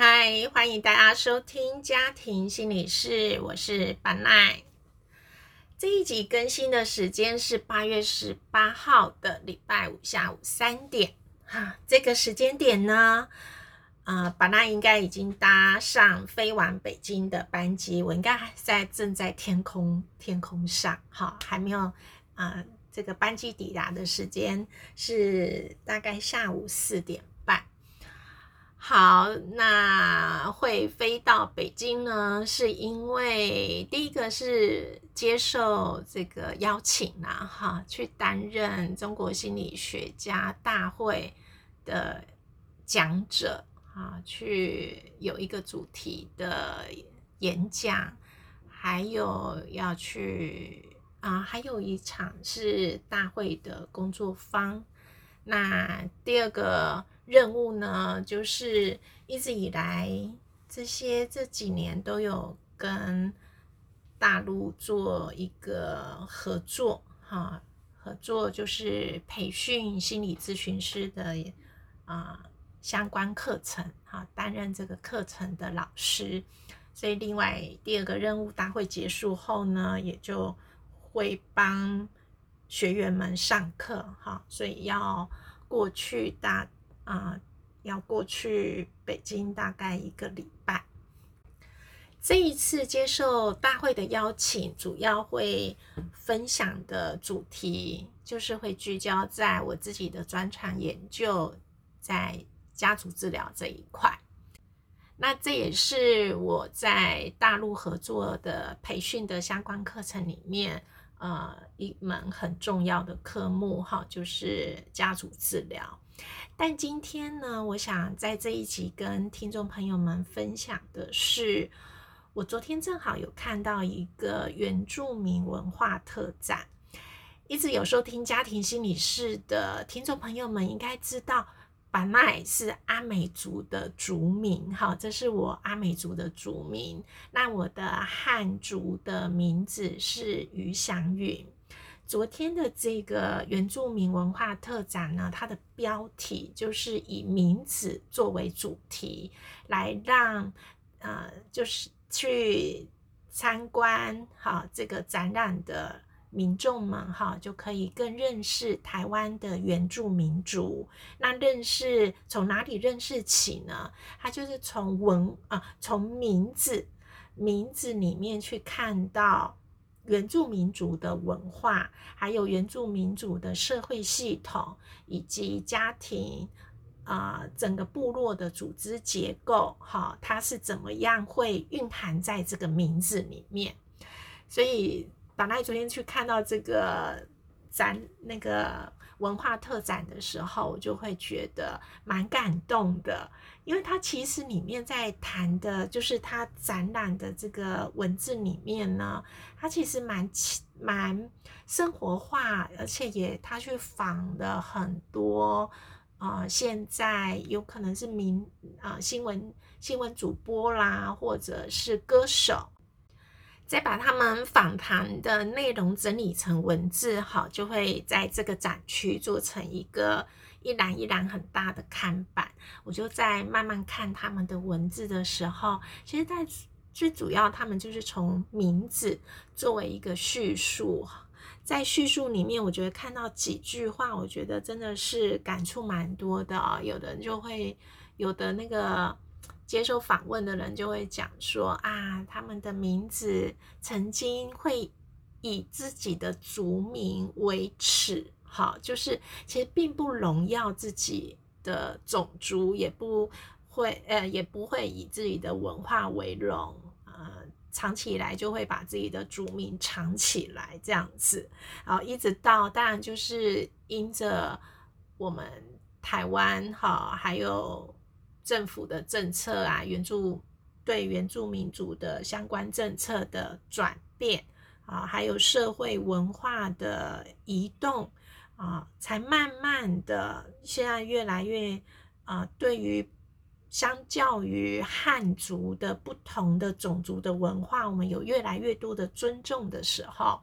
嗨，欢迎大家收听家庭心理室，我是板奈。这一集更新的时间是八月十八号的礼拜五下午三点。哈，这个时间点呢，啊，板奈应该已经搭上飞往北京的班机，我应该还在正在天空天空上，哈，还没有啊。这个班机抵达的时间是大概下午四点。好，那会飞到北京呢，是因为第一个是接受这个邀请啦，哈，去担任中国心理学家大会的讲者，啊，去有一个主题的演讲，还有要去。啊，还有一场是大会的工作坊。那第二个任务呢，就是一直以来这些这几年都有跟大陆做一个合作，哈，合作就是培训心理咨询师的啊相关课程，哈，担任这个课程的老师。所以另外第二个任务大会结束后呢，也就。会帮学员们上课，哈，所以要过去大啊，要过去北京大概一个礼拜。这一次接受大会的邀请，主要会分享的主题就是会聚焦在我自己的专长研究，在家族治疗这一块。那这也是我在大陆合作的培训的相关课程里面。呃，一门很重要的科目哈，就是家族治疗。但今天呢，我想在这一集跟听众朋友们分享的是，我昨天正好有看到一个原住民文化特展。一直有收听家庭心理室的听众朋友们应该知道。巴奈是阿美族的族名，哈，这是我阿美族的族名。那我的汉族的名字是于祥云。昨天的这个原住民文化特展呢，它的标题就是以名字作为主题，来让呃，就是去参观哈这个展览的。民众们哈就可以更认识台湾的原住民族。那认识从哪里认识起呢？它就是从文啊，从名字名字里面去看到原住民族的文化，还有原住民族的社会系统以及家庭啊，整个部落的组织结构哈，它是怎么样会蕴含在这个名字里面？所以。本来昨天去看到这个展那个文化特展的时候，我就会觉得蛮感动的，因为它其实里面在谈的，就是它展览的这个文字里面呢，它其实蛮蛮生活化，而且也他去访了很多啊，现在有可能是民啊新闻新闻主播啦，或者是歌手。再把他们访谈的内容整理成文字，好，就会在这个展区做成一个一栏一栏很大的看板。我就在慢慢看他们的文字的时候，其实，在最主要，他们就是从名字作为一个叙述，在叙述里面，我觉得看到几句话，我觉得真的是感触蛮多的啊。有的人就会有的那个。接受访问的人就会讲说啊，他们的名字曾经会以自己的族名为耻，好，就是其实并不荣耀自己的种族，也不会呃，也不会以自己的文化为荣，呃，藏起来就会把自己的族名藏起来这样子，然后一直到当然就是因着我们台湾哈，还有。政府的政策啊，原住对原住民族的相关政策的转变啊，还有社会文化的移动啊，才慢慢的现在越来越啊，对于相较于汉族的不同的种族的文化，我们有越来越多的尊重的时候。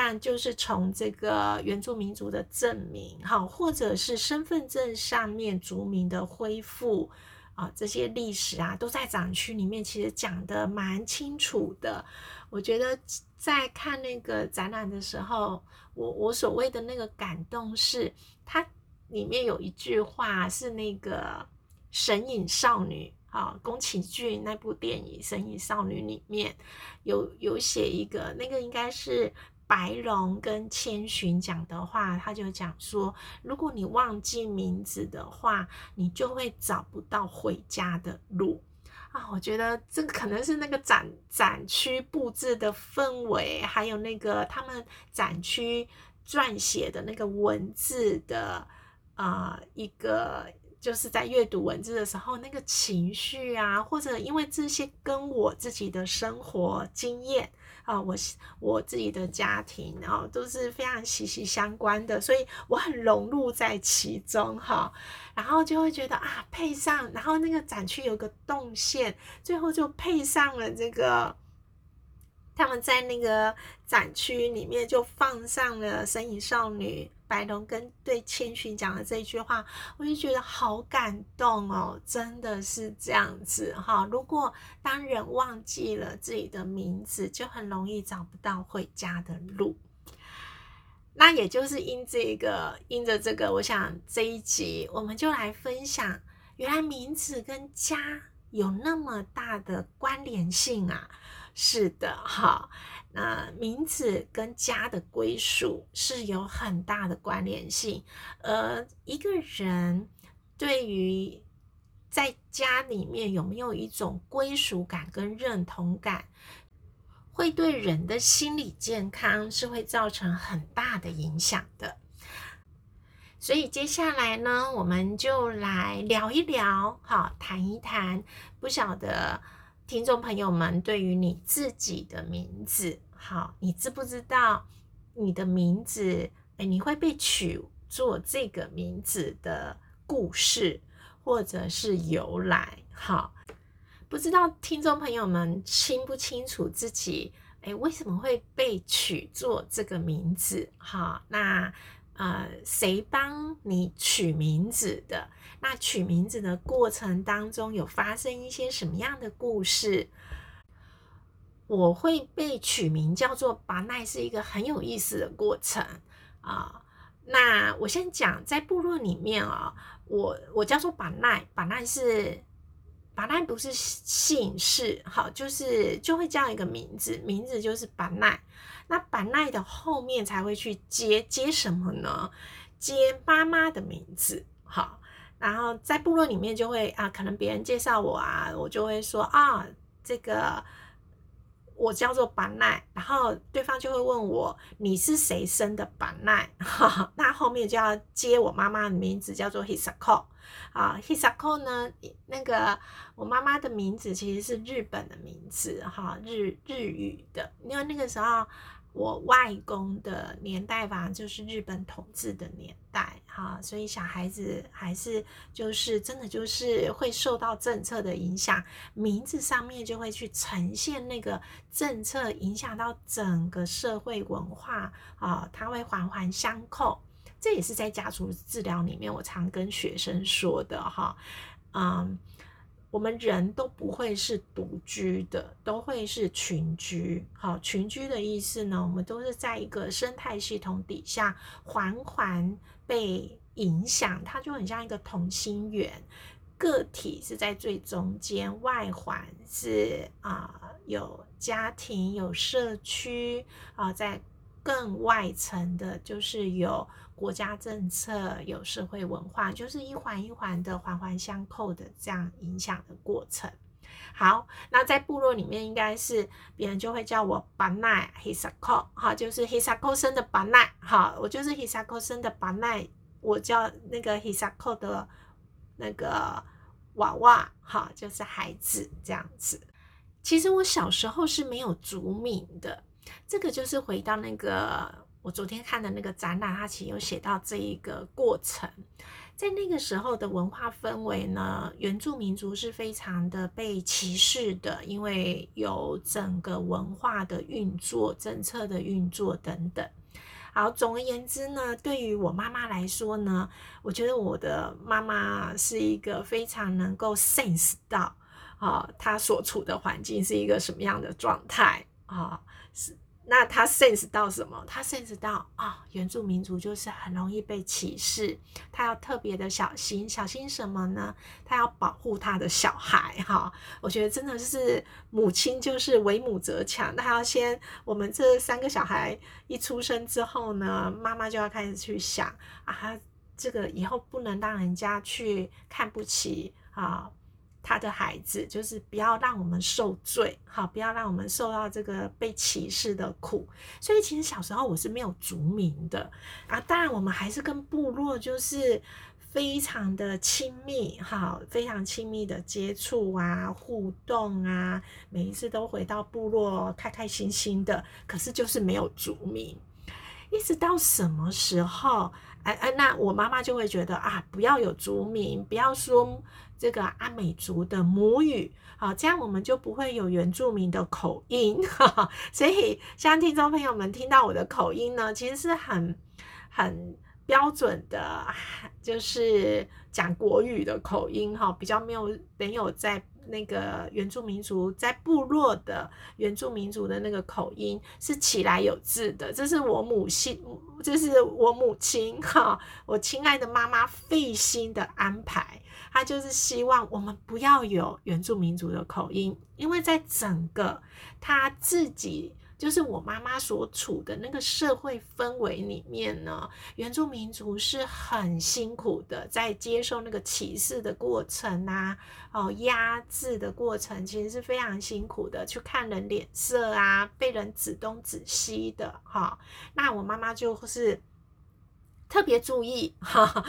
但就是从这个原住民族的证明，哈，或者是身份证上面族名的恢复，啊，这些历史啊，都在展区里面，其实讲的蛮清楚的。我觉得在看那个展览的时候，我我所谓的那个感动是，它里面有一句话是那个《神隐少女》啊，宫崎骏那部电影《神隐少女》里面有有写一个，那个应该是。白龙跟千寻讲的话，他就讲说：如果你忘记名字的话，你就会找不到回家的路啊！我觉得这个可能是那个展展区布置的氛围，还有那个他们展区撰写的那个文字的啊一个。就是在阅读文字的时候，那个情绪啊，或者因为这些跟我自己的生活经验啊，我我自己的家庭啊，都是非常息息相关的，所以我很融入在其中哈。然后就会觉得啊，配上，然后那个展区有个动线，最后就配上了这个。他们在那个展区里面就放上了《神隐少女》白龙跟对千寻讲的这一句话，我就觉得好感动哦，真的是这样子哈。如果当人忘记了自己的名字，就很容易找不到回家的路。那也就是因这个，因着这个，我想这一集我们就来分享，原来名字跟家有那么大的关联性啊。是的，哈，那名字跟家的归属是有很大的关联性。而一个人对于在家里面有没有一种归属感跟认同感，会对人的心理健康是会造成很大的影响的。所以接下来呢，我们就来聊一聊，好，谈一谈，不晓得。听众朋友们，对于你自己的名字，好，你知不知道你的名字？哎，你会被取做这个名字的故事，或者是由来？好，不知道听众朋友们清不清楚自己？哎，为什么会被取做这个名字？好，那。呃，谁帮你取名字的？那取名字的过程当中有发生一些什么样的故事？我会被取名叫做巴奈，是一个很有意思的过程啊。那我先讲，在部落里面啊，我我叫做巴奈，巴奈是巴奈不是姓氏，好，就是就会叫一个名字，名字就是巴奈。那板奈的后面才会去接接什么呢？接妈妈的名字，好，然后在部落里面就会啊，可能别人介绍我啊，我就会说啊，这个我叫做板奈，然后对方就会问我你是谁生的板奈？那后面就要接我妈妈的名字叫做 Hisako 啊，Hisako 呢，那个我妈妈的名字其实是日本的名字哈，日日语的，因为那个时候。我外公的年代吧，就是日本统治的年代，哈，所以小孩子还是就是真的就是会受到政策的影响，名字上面就会去呈现那个政策影响到整个社会文化啊，它会环环相扣。这也是在家族治疗里面我常跟学生说的，哈，嗯。我们人都不会是独居的，都会是群居。好，群居的意思呢，我们都是在一个生态系统底下环环被影响，它就很像一个同心圆，个体是在最中间，外环是啊有家庭有社区啊，在更外层的就是有。国家政策有社会文化，就是一环一环的环环相扣的这样影响的过程。好，那在部落里面，应该是别人就会叫我巴奈 Hisako，哈，就是 Hisako 生的巴奈，哈，我就是 Hisako 生的巴奈，我叫那个 Hisako 的那个娃娃，哈，就是孩子这样子。其实我小时候是没有族名的，这个就是回到那个。我昨天看的那个展览，它其实有写到这一个过程，在那个时候的文化氛围呢，原住民族是非常的被歧视的，因为有整个文化的运作、政策的运作等等。好，总而言之呢，对于我妈妈来说呢，我觉得我的妈妈是一个非常能够 sense 到啊，她所处的环境是一个什么样的状态啊，那他 sense 到什么？他 sense 到啊，原住民族就是很容易被歧视，他要特别的小心，小心什么呢？他要保护他的小孩哈。我觉得真的是母亲就是为母则强，他要先我们这三个小孩一出生之后呢，妈妈就要开始去想啊，这个以后不能让人家去看不起啊。他的孩子就是不要让我们受罪，好，不要让我们受到这个被歧视的苦。所以其实小时候我是没有族名的啊，当然我们还是跟部落就是非常的亲密，哈，非常亲密的接触啊，互动啊，每一次都回到部落开开心心的。可是就是没有族名，一直到什么时候？哎哎，那我妈妈就会觉得啊，不要有族名，不要说。这个阿美族的母语，好，这样我们就不会有原住民的口音，所以像听众朋友们听到我的口音呢，其实是很很标准的，就是讲国语的口音哈，比较没有没有在。那个原住民族在部落的原住民族的那个口音是起来有字的，这是我母亲，这是我母亲哈，我亲爱的妈妈费心的安排，她就是希望我们不要有原住民族的口音，因为在整个她自己。就是我妈妈所处的那个社会氛围里面呢，原住民族是很辛苦的，在接受那个歧视的过程啊，哦，压制的过程，其实是非常辛苦的，去看人脸色啊，被人指东指西的哈。那我妈妈就是特别注意哈，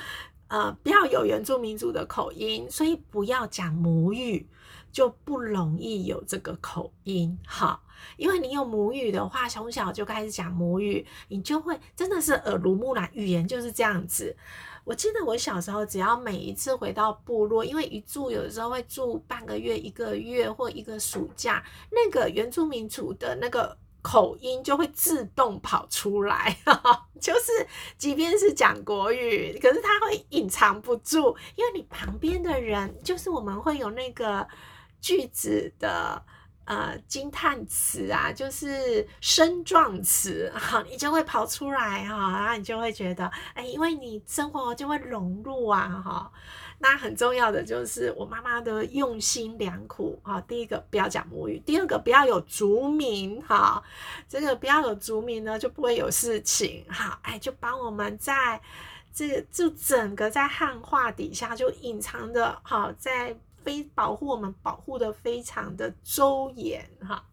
呃，不要有原住民族的口音，所以不要讲母语。就不容易有这个口音，哈，因为你有母语的话，从小就开始讲母语，你就会真的是耳濡目染，语言就是这样子。我记得我小时候，只要每一次回到部落，因为一住有时候会住半个月、一个月或一个暑假，那个原住民族的那个口音就会自动跑出来，就是即便是讲国语，可是他会隐藏不住，因为你旁边的人，就是我们会有那个。句子的呃惊叹词啊，就是声状词，哈，你就会跑出来哈，然后你就会觉得，哎，因为你生活就会融入啊，哈。那很重要的就是我妈妈的用心良苦哈。第一个不要讲母语，第二个不要有族名哈。这个不要有族名呢，就不会有事情哈。哎，就帮我们在这个就整个在汉化底下就隐藏的哈，在。非保护我们保护的非常的周延哈，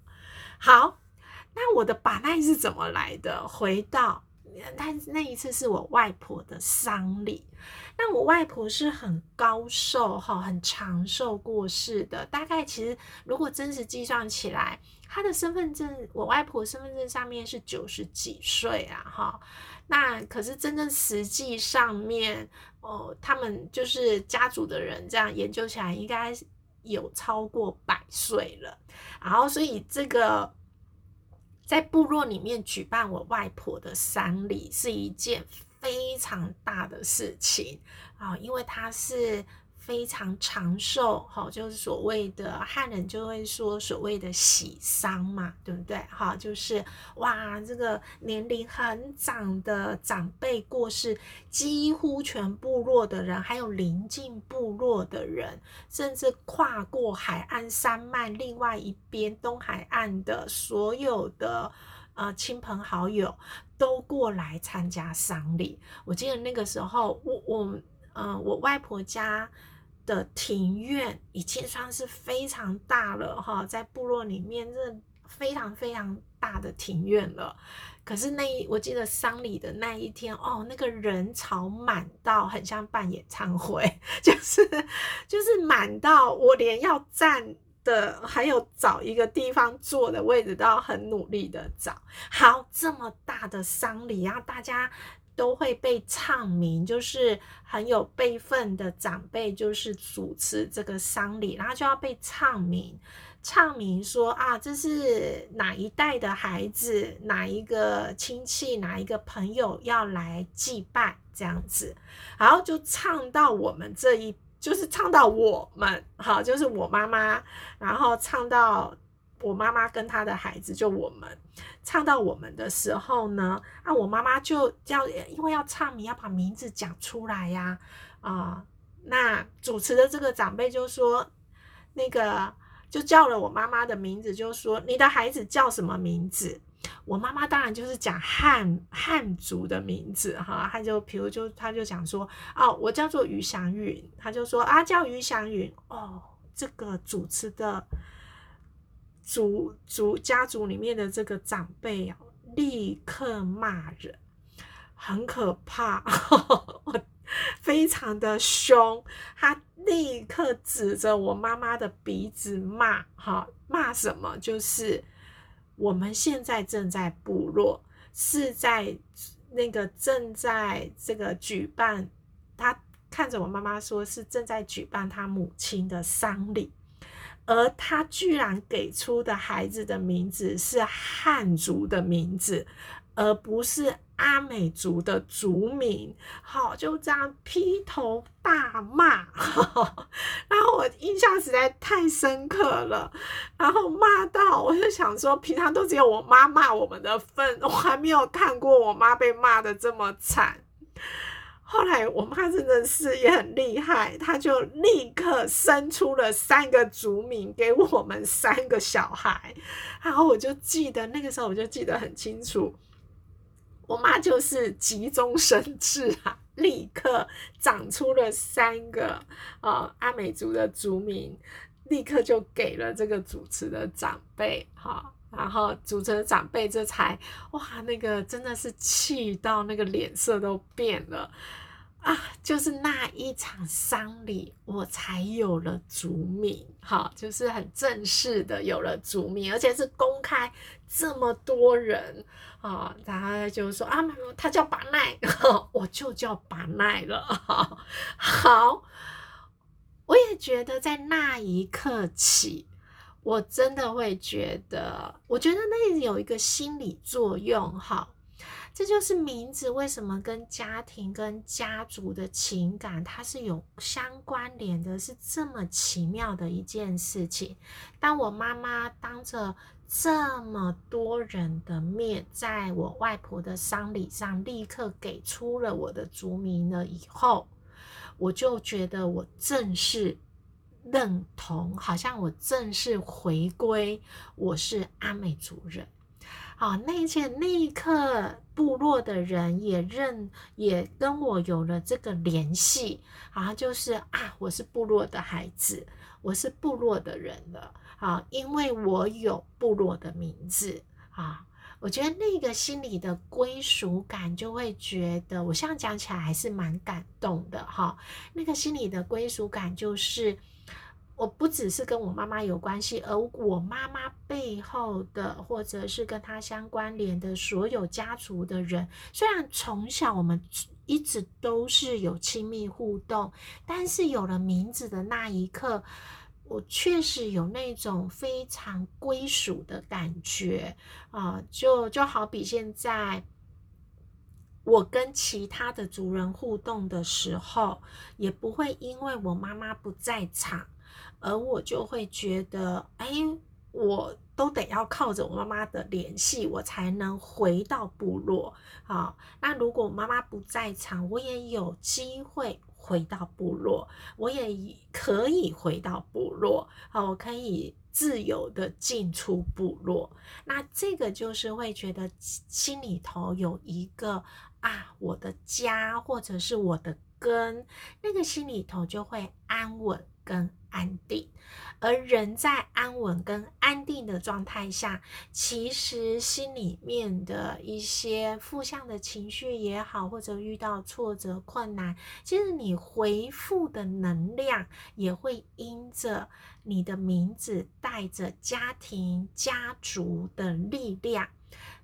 好，那我的把奈是怎么来的？回到那那一次是我外婆的丧礼，那我外婆是很高寿哈，很长寿过世的，大概其实如果真实计算起来，她的身份证，我外婆身份证上面是九十几岁啊哈。那可是真正实际上面哦，他们就是家族的人这样研究起来，应该有超过百岁了。然后，所以这个在部落里面举办我外婆的丧礼是一件非常大的事情啊，因为她是。非常长寿，哈，就是所谓的汉人就会说所谓的喜丧嘛，对不对？哈，就是哇，这个年龄很长的长辈过世，几乎全部落的人，还有邻近部落的人，甚至跨过海岸山脉另外一边东海岸的所有的呃亲朋好友都过来参加丧礼。我记得那个时候，我我嗯，我外婆家。的庭院已经算是非常大了哈，在部落里面，这非常非常大的庭院了。可是那一我记得丧礼的那一天哦，那个人潮满到很像办演唱会，就是就是满到我连要站的，还有找一个地方坐的位置都要很努力的找。好，这么大的丧礼，啊大家。都会被唱名，就是很有辈分的长辈，就是主持这个丧礼，然后就要被唱名，唱名说啊，这是哪一代的孩子，哪一个亲戚，哪一个朋友要来祭拜这样子，然后就唱到我们这一，就是唱到我们，好，就是我妈妈，然后唱到。我妈妈跟她的孩子，就我们唱到我们的时候呢，啊，我妈妈就要因为要唱名，要把名字讲出来呀，啊，那主持的这个长辈就说，那个就叫了我妈妈的名字，就说你的孩子叫什么名字？我妈妈当然就是讲汉汉族的名字哈，他就比如就他就讲说，哦，我叫做于祥云，他就说啊，叫于祥云，哦，这个主持的。族族家族里面的这个长辈啊，立刻骂人，很可怕，非常的凶。他立刻指着我妈妈的鼻子骂，哈，骂什么？就是我们现在正在部落，是在那个正在这个举办。他看着我妈妈说，是正在举办他母亲的丧礼。而他居然给出的孩子的名字是汉族的名字，而不是阿美族的族名。好，就这样劈头大骂，然后我印象实在太深刻了。然后骂到，我就想说，平常都只有我妈骂我们的份，我还没有看过我妈被骂的这么惨。后来我妈真的是也很厉害，她就立刻生出了三个族名给我们三个小孩，然后我就记得那个时候我就记得很清楚，我妈就是急中生智啊，立刻长出了三个呃阿美族的族名，立刻就给了这个主持的长辈哈，然后主持的长辈这才哇那个真的是气到那个脸色都变了。啊，就是那一场丧礼，我才有了族名，哈，就是很正式的有了族名，而且是公开这么多人啊，然后就说啊，他叫巴奈，我就叫巴奈了，好，我也觉得在那一刻起，我真的会觉得，我觉得那有一个心理作用，哈。这就是名字为什么跟家庭、跟家族的情感它是有相关联的，是这么奇妙的一件事情。当我妈妈当着这么多人的面，在我外婆的丧礼上立刻给出了我的族名了以后，我就觉得我正式认同，好像我正式回归，我是阿美族人。好，那一切那一刻，部落的人也认，也跟我有了这个联系，啊，就是啊，我是部落的孩子，我是部落的人了，啊，因为我有部落的名字，啊，我觉得那个心里的归属感，就会觉得，我现在讲起来还是蛮感动的，哈，那个心里的归属感就是。我不只是跟我妈妈有关系，而我妈妈背后的，或者是跟她相关联的所有家族的人，虽然从小我们一直都是有亲密互动，但是有了名字的那一刻，我确实有那种非常归属的感觉啊！就就好比现在我跟其他的族人互动的时候，也不会因为我妈妈不在场。而我就会觉得，哎，我都得要靠着我妈妈的联系，我才能回到部落。好，那如果妈妈不在场，我也有机会回到部落，我也可以回到部落。好，我可以自由的进出部落。那这个就是会觉得心里头有一个啊，我的家或者是我的根，那个心里头就会安稳。跟安定，而人在安稳跟安定的状态下，其实心里面的一些负向的情绪也好，或者遇到挫折困难，其实你回复的能量也会因着你的名字带着家庭家族的力量，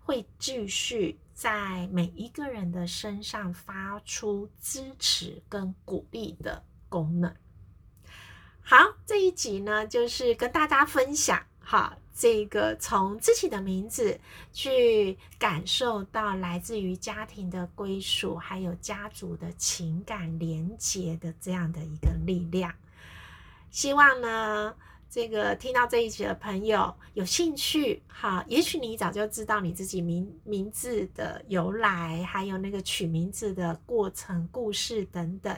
会继续在每一个人的身上发出支持跟鼓励的功能。好，这一集呢，就是跟大家分享哈，这个从自己的名字去感受到来自于家庭的归属，还有家族的情感连结的这样的一个力量。希望呢。这个听到这一集的朋友有兴趣，哈，也许你早就知道你自己名名字的由来，还有那个取名字的过程、故事等等。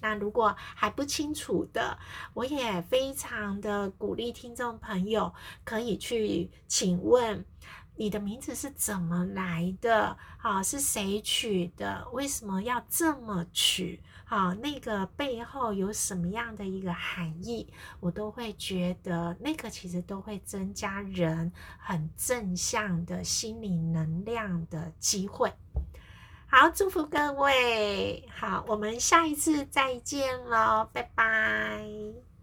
那如果还不清楚的，我也非常的鼓励听众朋友可以去请问。你的名字是怎么来的？啊，是谁取的？为什么要这么取？好，那个背后有什么样的一个含义？我都会觉得那个其实都会增加人很正向的心理能量的机会。好，祝福各位。好，我们下一次再见喽，拜拜。